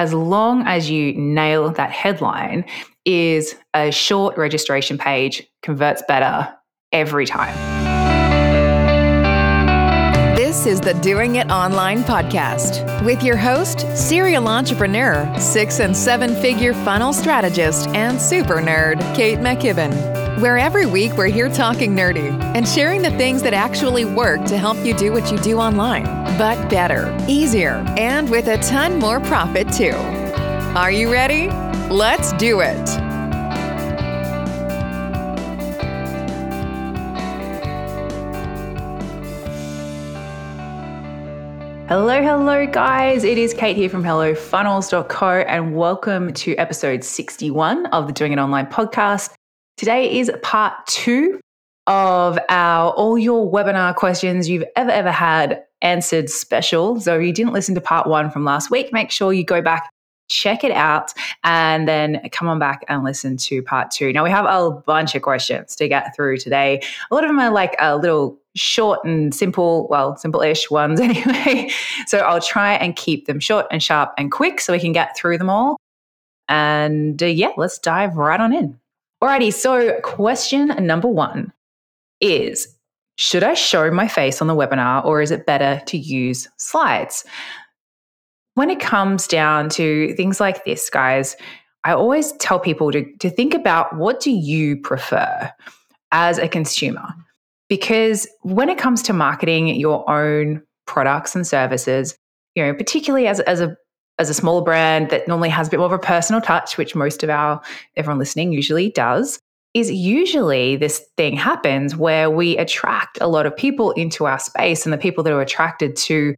as long as you nail that headline, is a short registration page converts better every time. Is the Doing It Online podcast with your host, serial entrepreneur, six and seven figure funnel strategist, and super nerd, Kate McKibben where every week we're here talking nerdy and sharing the things that actually work to help you do what you do online, but better, easier, and with a ton more profit too. Are you ready? Let's do it. Hello, hello, guys. It is Kate here from HelloFunnels.co, and welcome to episode 61 of the Doing It Online podcast. Today is part two of our all your webinar questions you've ever, ever had answered special. So if you didn't listen to part one from last week, make sure you go back, check it out, and then come on back and listen to part two. Now, we have a bunch of questions to get through today. A lot of them are like a little short and simple, well, simple ish ones anyway. So I'll try and keep them short and sharp and quick so we can get through them all. And uh, yeah, let's dive right on in. Alrighty, so question number one is Should I show my face on the webinar or is it better to use slides? When it comes down to things like this, guys, I always tell people to, to think about what do you prefer as a consumer? Because when it comes to marketing your own products and services, you know, particularly as, as a as a smaller brand that normally has a bit more of a personal touch, which most of our everyone listening usually does, is usually this thing happens where we attract a lot of people into our space and the people that are attracted to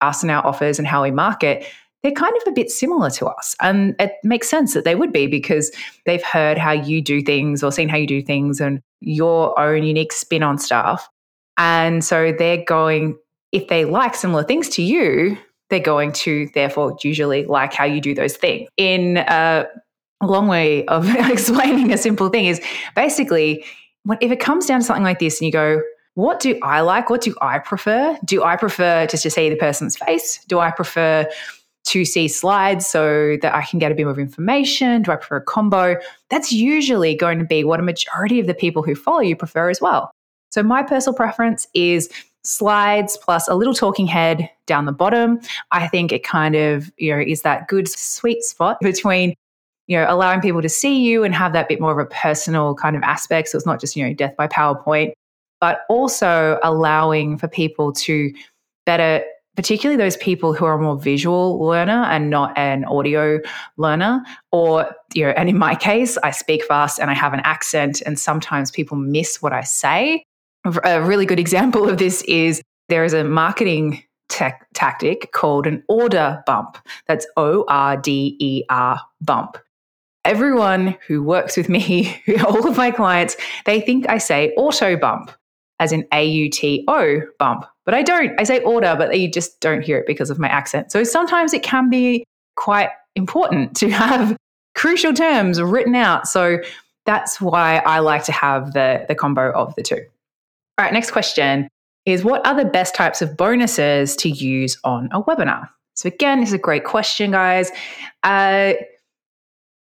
us and our offers and how we market they're kind of a bit similar to us. And it makes sense that they would be because they've heard how you do things or seen how you do things and your own unique spin on stuff. And so they're going, if they like similar things to you, they're going to therefore usually like how you do those things. In uh, a long way of explaining a simple thing is basically if it comes down to something like this and you go, what do I like? What do I prefer? Do I prefer just to see the person's face? Do I prefer to see slides so that I can get a bit more information? Do I prefer a combo? That's usually going to be what a majority of the people who follow you prefer as well. So, my personal preference is slides plus a little talking head down the bottom. I think it kind of, you know, is that good sweet spot between, you know, allowing people to see you and have that bit more of a personal kind of aspect. So it's not just, you know, death by PowerPoint, but also allowing for people to better particularly those people who are a more visual learner and not an audio learner or you know and in my case i speak fast and i have an accent and sometimes people miss what i say a really good example of this is there is a marketing tech, tactic called an order bump. That's O R D E R bump. Everyone who works with me, all of my clients, they think I say auto bump, as in A U T O bump. But I don't. I say order, but you just don't hear it because of my accent. So sometimes it can be quite important to have crucial terms written out. So that's why I like to have the, the combo of the two. All right, next question is what are the best types of bonuses to use on a webinar? So, again, this is a great question, guys. Uh,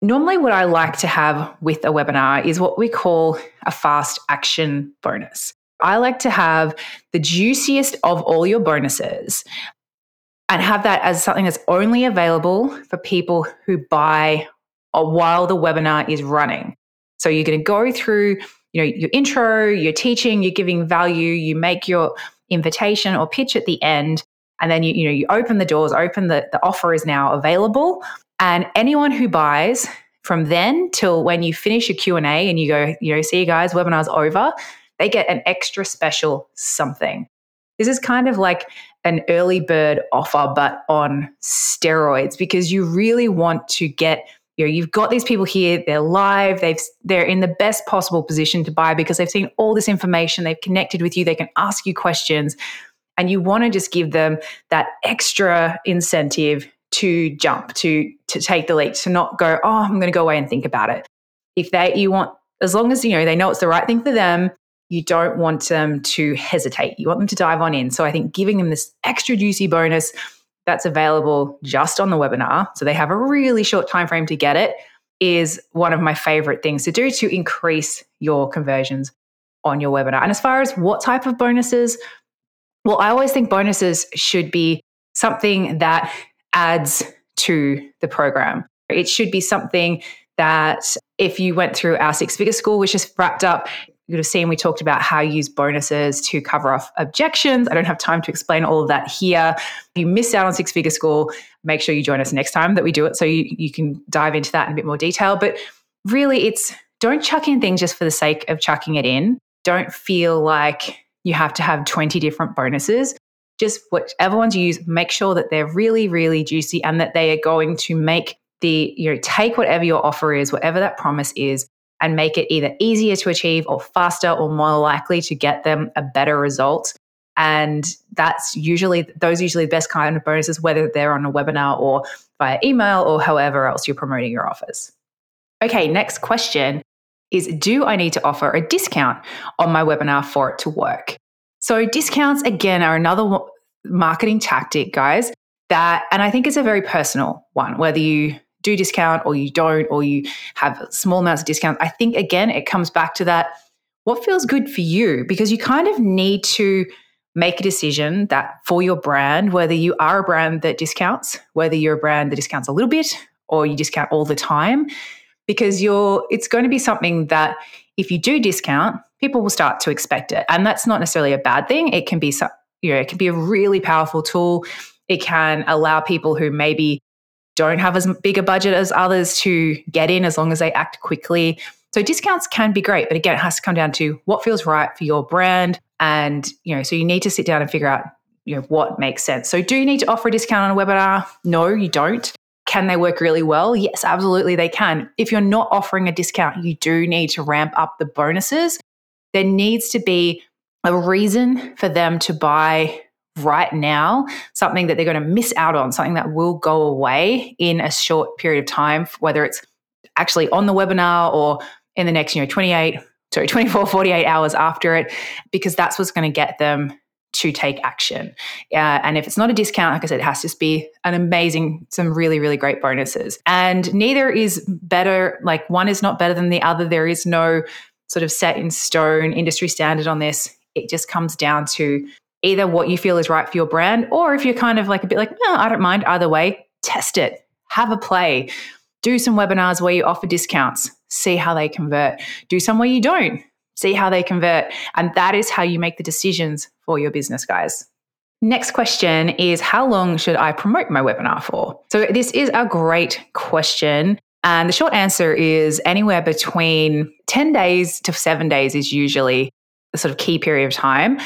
normally, what I like to have with a webinar is what we call a fast action bonus. I like to have the juiciest of all your bonuses and have that as something that's only available for people who buy while the webinar is running. So, you're going to go through you know your intro your teaching you're giving value you make your invitation or pitch at the end and then you, you know you open the doors open the, the offer is now available and anyone who buys from then till when you finish your q&a and you go you know see you guys webinar's over they get an extra special something. This is kind of like an early bird offer but on steroids because you really want to get you know you've got these people here they're live they've they're in the best possible position to buy because they've seen all this information they've connected with you they can ask you questions and you want to just give them that extra incentive to jump to to take the leap to not go oh i'm going to go away and think about it. If they you want as long as you know they know it's the right thing for them you don't want them to hesitate you want them to dive on in so i think giving them this extra juicy bonus that's available just on the webinar, so they have a really short time frame to get it, is one of my favorite things to do to increase your conversions on your webinar. And as far as what type of bonuses, well, I always think bonuses should be something that adds to the program. It should be something that if you went through our six figure school, which is wrapped up, you would have seen we talked about how you use bonuses to cover off objections. I don't have time to explain all of that here. If you miss out on six figure school, make sure you join us next time that we do it so you, you can dive into that in a bit more detail. But really, it's don't chuck in things just for the sake of chucking it in. Don't feel like you have to have 20 different bonuses. Just whatever ones you use, make sure that they're really, really juicy and that they are going to make the, you know, take whatever your offer is, whatever that promise is, and make it either easier to achieve or faster or more likely to get them a better result. And that's usually, those usually the best kind of bonuses, whether they're on a webinar or via email or however else you're promoting your offers. Okay, next question is Do I need to offer a discount on my webinar for it to work? So, discounts again are another marketing tactic, guys, that, and I think it's a very personal one, whether you do discount or you don't, or you have small amounts of discounts. I think, again, it comes back to that what feels good for you because you kind of need to make a decision that for your brand, whether you are a brand that discounts, whether you're a brand that discounts a little bit or you discount all the time, because you're it's going to be something that if you do discount, people will start to expect it. And that's not necessarily a bad thing. It can be you know, it can be a really powerful tool. It can allow people who maybe don't have as big a budget as others to get in as long as they act quickly. So discounts can be great, but again, it has to come down to what feels right for your brand. And, you know, so you need to sit down and figure out, you know, what makes sense. So do you need to offer a discount on a webinar? No, you don't. Can they work really well? Yes, absolutely they can. If you're not offering a discount, you do need to ramp up the bonuses. There needs to be a reason for them to buy right now, something that they're going to miss out on, something that will go away in a short period of time, whether it's actually on the webinar or in the next, you know, 28, sorry, 24, 48 hours after it, because that's what's going to get them to take action. Uh, and if it's not a discount, like I said, it has to be an amazing, some really, really great bonuses. And neither is better, like one is not better than the other. There is no sort of set in stone industry standard on this. It just comes down to either what you feel is right for your brand, or if you're kind of like a bit like, no, I don't mind either way, test it, have a play, do some webinars where you offer discounts, see how they convert, do some where you don't, see how they convert. And that is how you make the decisions for your business, guys. Next question is How long should I promote my webinar for? So, this is a great question. And the short answer is anywhere between 10 days to seven days is usually the sort of key period of time.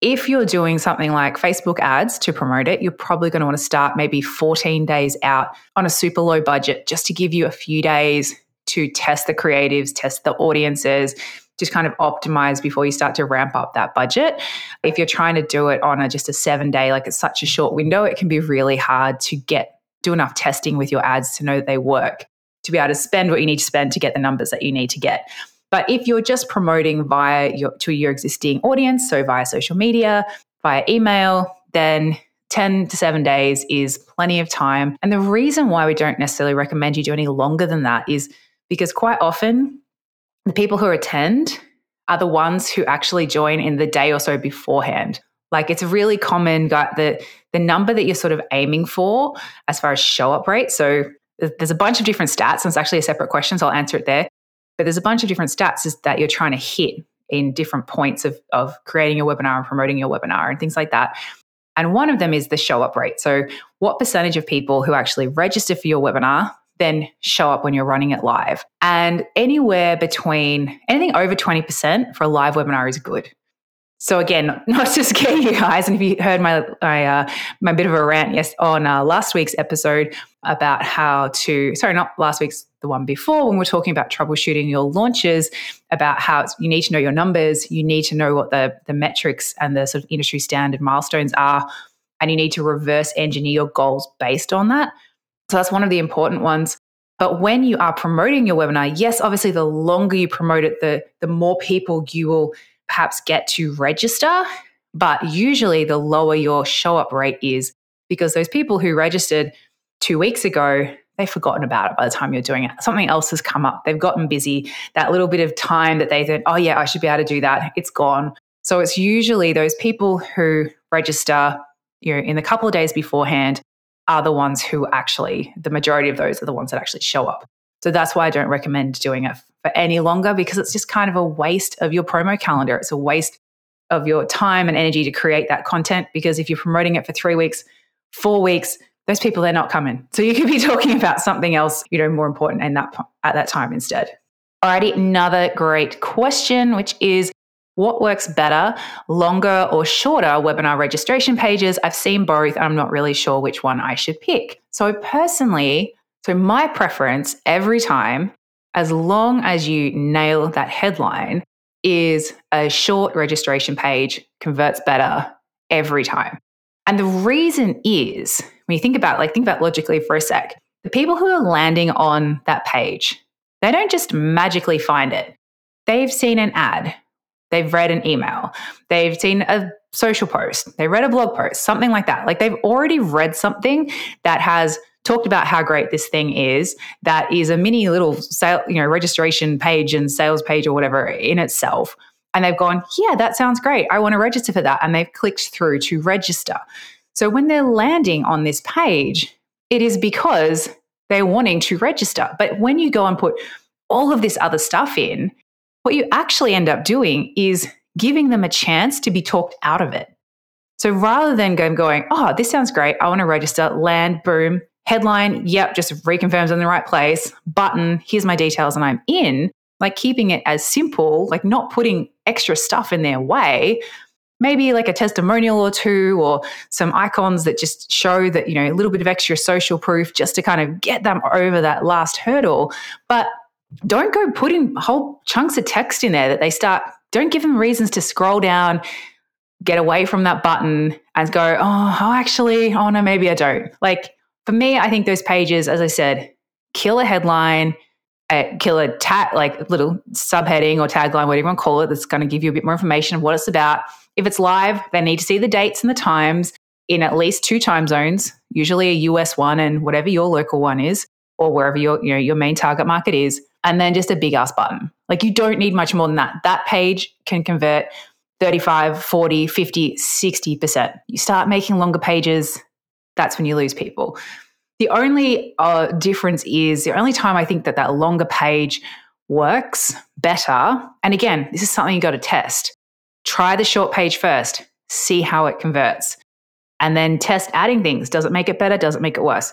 If you're doing something like Facebook ads to promote it, you're probably going to want to start maybe 14 days out on a super low budget just to give you a few days to test the creatives, test the audiences, just kind of optimize before you start to ramp up that budget. If you're trying to do it on a, just a seven day, like it's such a short window, it can be really hard to get do enough testing with your ads to know that they work, to be able to spend what you need to spend to get the numbers that you need to get. But if you're just promoting via your to your existing audience, so via social media, via email, then 10 to 7 days is plenty of time. And the reason why we don't necessarily recommend you do any longer than that is because quite often the people who attend are the ones who actually join in the day or so beforehand. Like it's really common that the the number that you're sort of aiming for as far as show up rate. So there's a bunch of different stats, and it's actually a separate question, so I'll answer it there. But there's a bunch of different stats that you're trying to hit in different points of, of creating your webinar and promoting your webinar and things like that. And one of them is the show up rate. So, what percentage of people who actually register for your webinar then show up when you're running it live? And anywhere between anything over 20% for a live webinar is good. So again, not to scare you guys, and if you heard my my, uh, my bit of a rant yes on uh, last week's episode about how to sorry not last week's the one before when we're talking about troubleshooting your launches about how you need to know your numbers, you need to know what the the metrics and the sort of industry standard milestones are, and you need to reverse engineer your goals based on that. So that's one of the important ones. But when you are promoting your webinar, yes, obviously the longer you promote it, the the more people you will perhaps get to register. But usually, the lower your show up rate is, because those people who registered two weeks ago, they've forgotten about it by the time you're doing it. Something else has come up. They've gotten busy. That little bit of time that they thought, oh, yeah, I should be able to do that, it's gone. So it's usually those people who register you know, in the couple of days beforehand are the ones who actually, the majority of those are the ones that actually show up. So that's why I don't recommend doing it for any longer because it's just kind of a waste of your promo calendar. It's a waste of your time and energy to create that content because if you're promoting it for three weeks, four weeks, those people they're not coming. So you could be talking about something else, you know, more important that at that time instead. Alrighty, another great question, which is what works better, longer or shorter webinar registration pages? I've seen both. I'm not really sure which one I should pick. So, personally, so my preference every time, as long as you nail that headline, is a short registration page converts better every time. And the reason is when you think about like think about logically for a sec, the people who are landing on that page, they don't just magically find it. They've seen an ad, they've read an email, they've seen a social post, they read a blog post, something like that. Like they've already read something that has talked about how great this thing is that is a mini little sale, you know, registration page and sales page or whatever in itself. And they've gone, yeah, that sounds great. I want to register for that. And they've clicked through to register. So when they're landing on this page, it is because they're wanting to register. But when you go and put all of this other stuff in, what you actually end up doing is giving them a chance to be talked out of it. So rather than going, going, oh, this sounds great. I want to register, land, boom, headline, yep, just reconfirms in the right place, button, here's my details and I'm in, like keeping it as simple, like not putting extra stuff in their way, maybe like a testimonial or two or some icons that just show that, you know, a little bit of extra social proof just to kind of get them over that last hurdle. But don't go putting whole chunks of text in there that they start, don't give them reasons to scroll down, get away from that button and go, oh, oh actually, oh no, maybe I don't. Like, for me, I think those pages, as I said, kill a headline, uh, kill a tag, like little subheading or tagline, whatever you want to call it, that's going to give you a bit more information of what it's about. If it's live, they need to see the dates and the times in at least two time zones, usually a US one and whatever your local one is, or wherever your you know your main target market is, and then just a big ass button. Like you don't need much more than that. That page can convert 35, 40, 50, 60%. You start making longer pages, that's when you lose people. The only uh, difference is the only time I think that that longer page works better. And again, this is something you got to test. Try the short page first, see how it converts, and then test adding things. Does it make it better? Does it make it worse?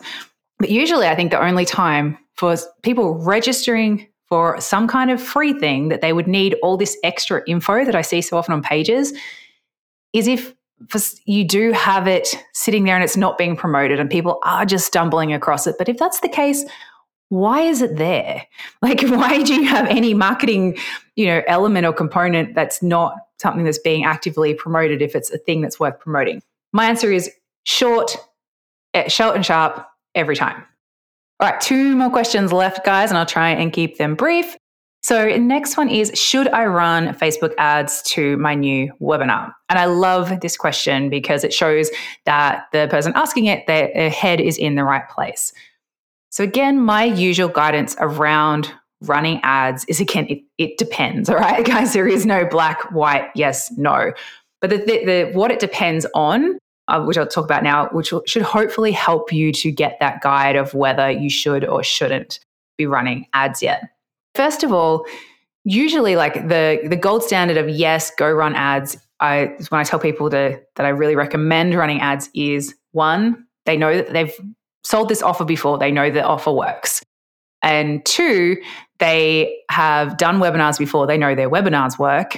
But usually, I think the only time for people registering for some kind of free thing that they would need all this extra info that I see so often on pages is if you do have it sitting there and it's not being promoted and people are just stumbling across it. But if that's the case, why is it there? Like, why do you have any marketing, you know, element or component that's not something that's being actively promoted if it's a thing that's worth promoting? My answer is short, eh, short and sharp every time. All right, two more questions left, guys, and I'll try and keep them brief. So, next one is Should I run Facebook ads to my new webinar? And I love this question because it shows that the person asking it, their head is in the right place. So, again, my usual guidance around running ads is again, it, it depends. All right, guys, there is no black, white, yes, no. But the, the, the what it depends on uh, which I'll talk about now, which should hopefully help you to get that guide of whether you should or shouldn't be running ads yet. First of all, usually like the the gold standard of yes, go run ads. I when I tell people to, that I really recommend running ads is one, they know that they've sold this offer before, they know the offer works. And two, they have done webinars before, they know their webinars work.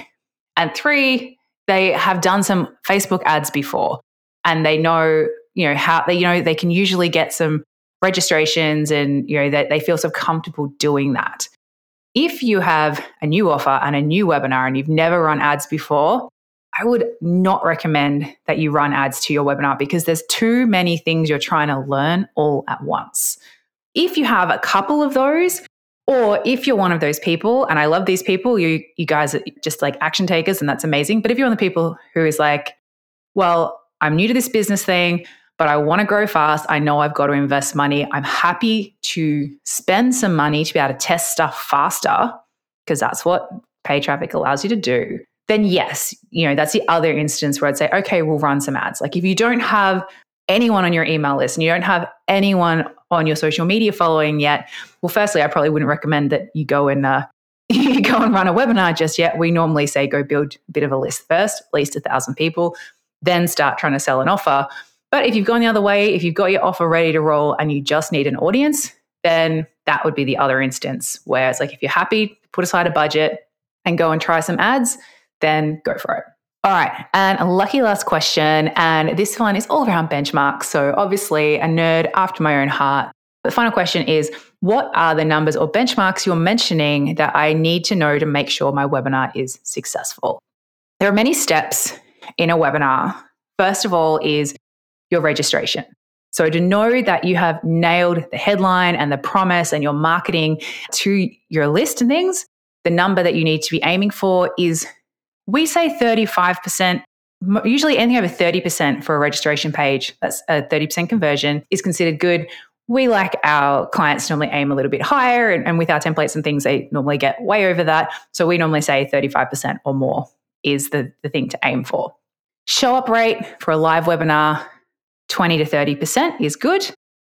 And three, they have done some Facebook ads before and they know, you know, how they, you know, they can usually get some registrations and, you know, that they feel so comfortable doing that. If you have a new offer and a new webinar and you've never run ads before, I would not recommend that you run ads to your webinar because there's too many things you're trying to learn all at once. If you have a couple of those, or if you're one of those people, and I love these people, you you guys are just like action takers, and that's amazing. But if you're one of the people who is like, well, I'm new to this business thing, but I want to grow fast. I know I've got to invest money. I'm happy to spend some money to be able to test stuff faster because that's what pay traffic allows you to do. Then, yes, you know, that's the other instance where I'd say, okay, we'll run some ads. Like if you don't have anyone on your email list and you don't have anyone on your social media following yet, well, firstly, I probably wouldn't recommend that you go and uh, you go and run a webinar just yet. We normally say go build a bit of a list first, at least a thousand people, then start trying to sell an offer. But if you've gone the other way, if you've got your offer ready to roll and you just need an audience, then that would be the other instance where it's like if you're happy, put aside a budget and go and try some ads, then go for it. All right, and a lucky last question. And this one is all around benchmarks. So, obviously, a nerd after my own heart. The final question is What are the numbers or benchmarks you're mentioning that I need to know to make sure my webinar is successful? There are many steps in a webinar. First of all, is your registration. So to know that you have nailed the headline and the promise and your marketing to your list and things, the number that you need to be aiming for is we say 35%. Usually anything over 30% for a registration page, that's a 30% conversion, is considered good. We like our clients normally aim a little bit higher, and, and with our templates and things, they normally get way over that. So we normally say 35% or more is the, the thing to aim for. Show up rate for a live webinar 20 to 30% is good.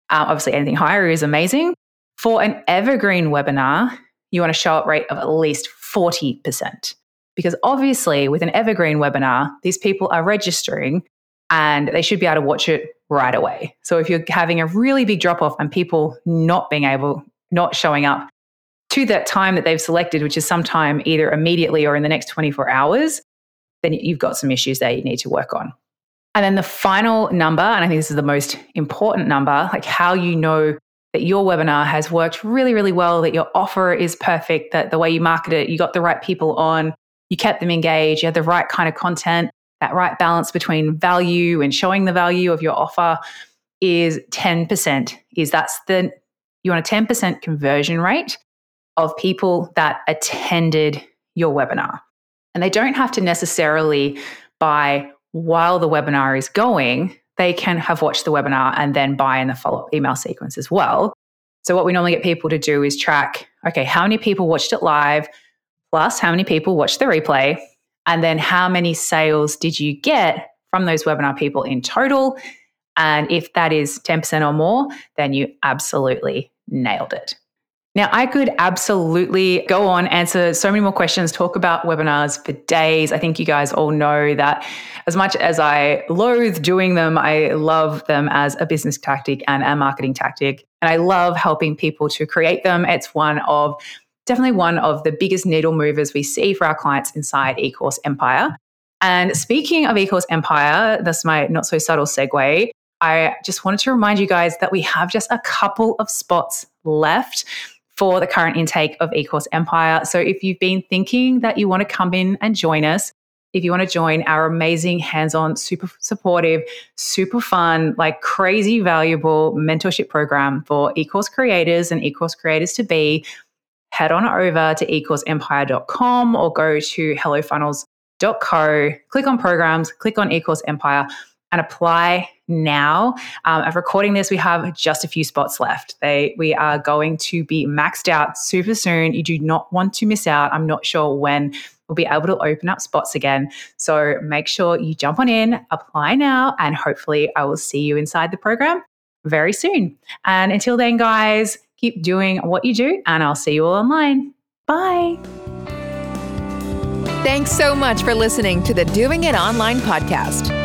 Um, obviously, anything higher is amazing. For an evergreen webinar, you want a show up rate of at least 40%. Because obviously, with an evergreen webinar, these people are registering and they should be able to watch it right away. So if you're having a really big drop off and people not being able, not showing up to that time that they've selected, which is sometime either immediately or in the next 24 hours, then you've got some issues there you need to work on. And then the final number, and I think this is the most important number, like how you know that your webinar has worked really, really well, that your offer is perfect, that the way you market it, you got the right people on, you kept them engaged, you had the right kind of content, that right balance between value and showing the value of your offer is 10%. Is that's the you want a 10% conversion rate of people that attended your webinar. And they don't have to necessarily buy while the webinar is going, they can have watched the webinar and then buy in the follow up email sequence as well. So, what we normally get people to do is track okay, how many people watched it live, plus how many people watched the replay, and then how many sales did you get from those webinar people in total? And if that is 10% or more, then you absolutely nailed it. Now, I could absolutely go on, answer so many more questions, talk about webinars for days. I think you guys all know that as much as I loathe doing them, I love them as a business tactic and a marketing tactic. And I love helping people to create them. It's one of definitely one of the biggest needle movers we see for our clients inside eCourse Empire. And speaking of eCourse Empire, that's my not so subtle segue. I just wanted to remind you guys that we have just a couple of spots left for the current intake of eCourse Empire. So if you've been thinking that you want to come in and join us, if you want to join our amazing hands-on, super supportive, super fun, like crazy valuable mentorship program for eCourse creators and eCourse creators to be, head on over to ecourseempire.com or go to hellofunnels.co, click on programs, click on eCourse Empire and apply now. Um, of recording this, we have just a few spots left. They we are going to be maxed out super soon. You do not want to miss out. I'm not sure when we'll be able to open up spots again. So make sure you jump on in, apply now, and hopefully I will see you inside the program very soon. And until then, guys, keep doing what you do, and I'll see you all online. Bye. Thanks so much for listening to the Doing It Online podcast.